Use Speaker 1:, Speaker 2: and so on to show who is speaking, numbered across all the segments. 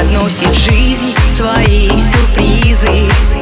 Speaker 1: преподносит жизнь свои сюрпризы.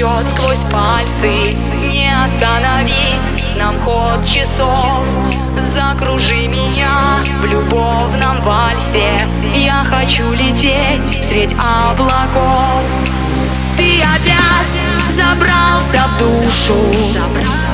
Speaker 1: течет сквозь пальцы. Не остановить нам ход часов. Закружи меня в любовном вальсе. Я хочу лететь средь облаков. Ты опять забрался в душу.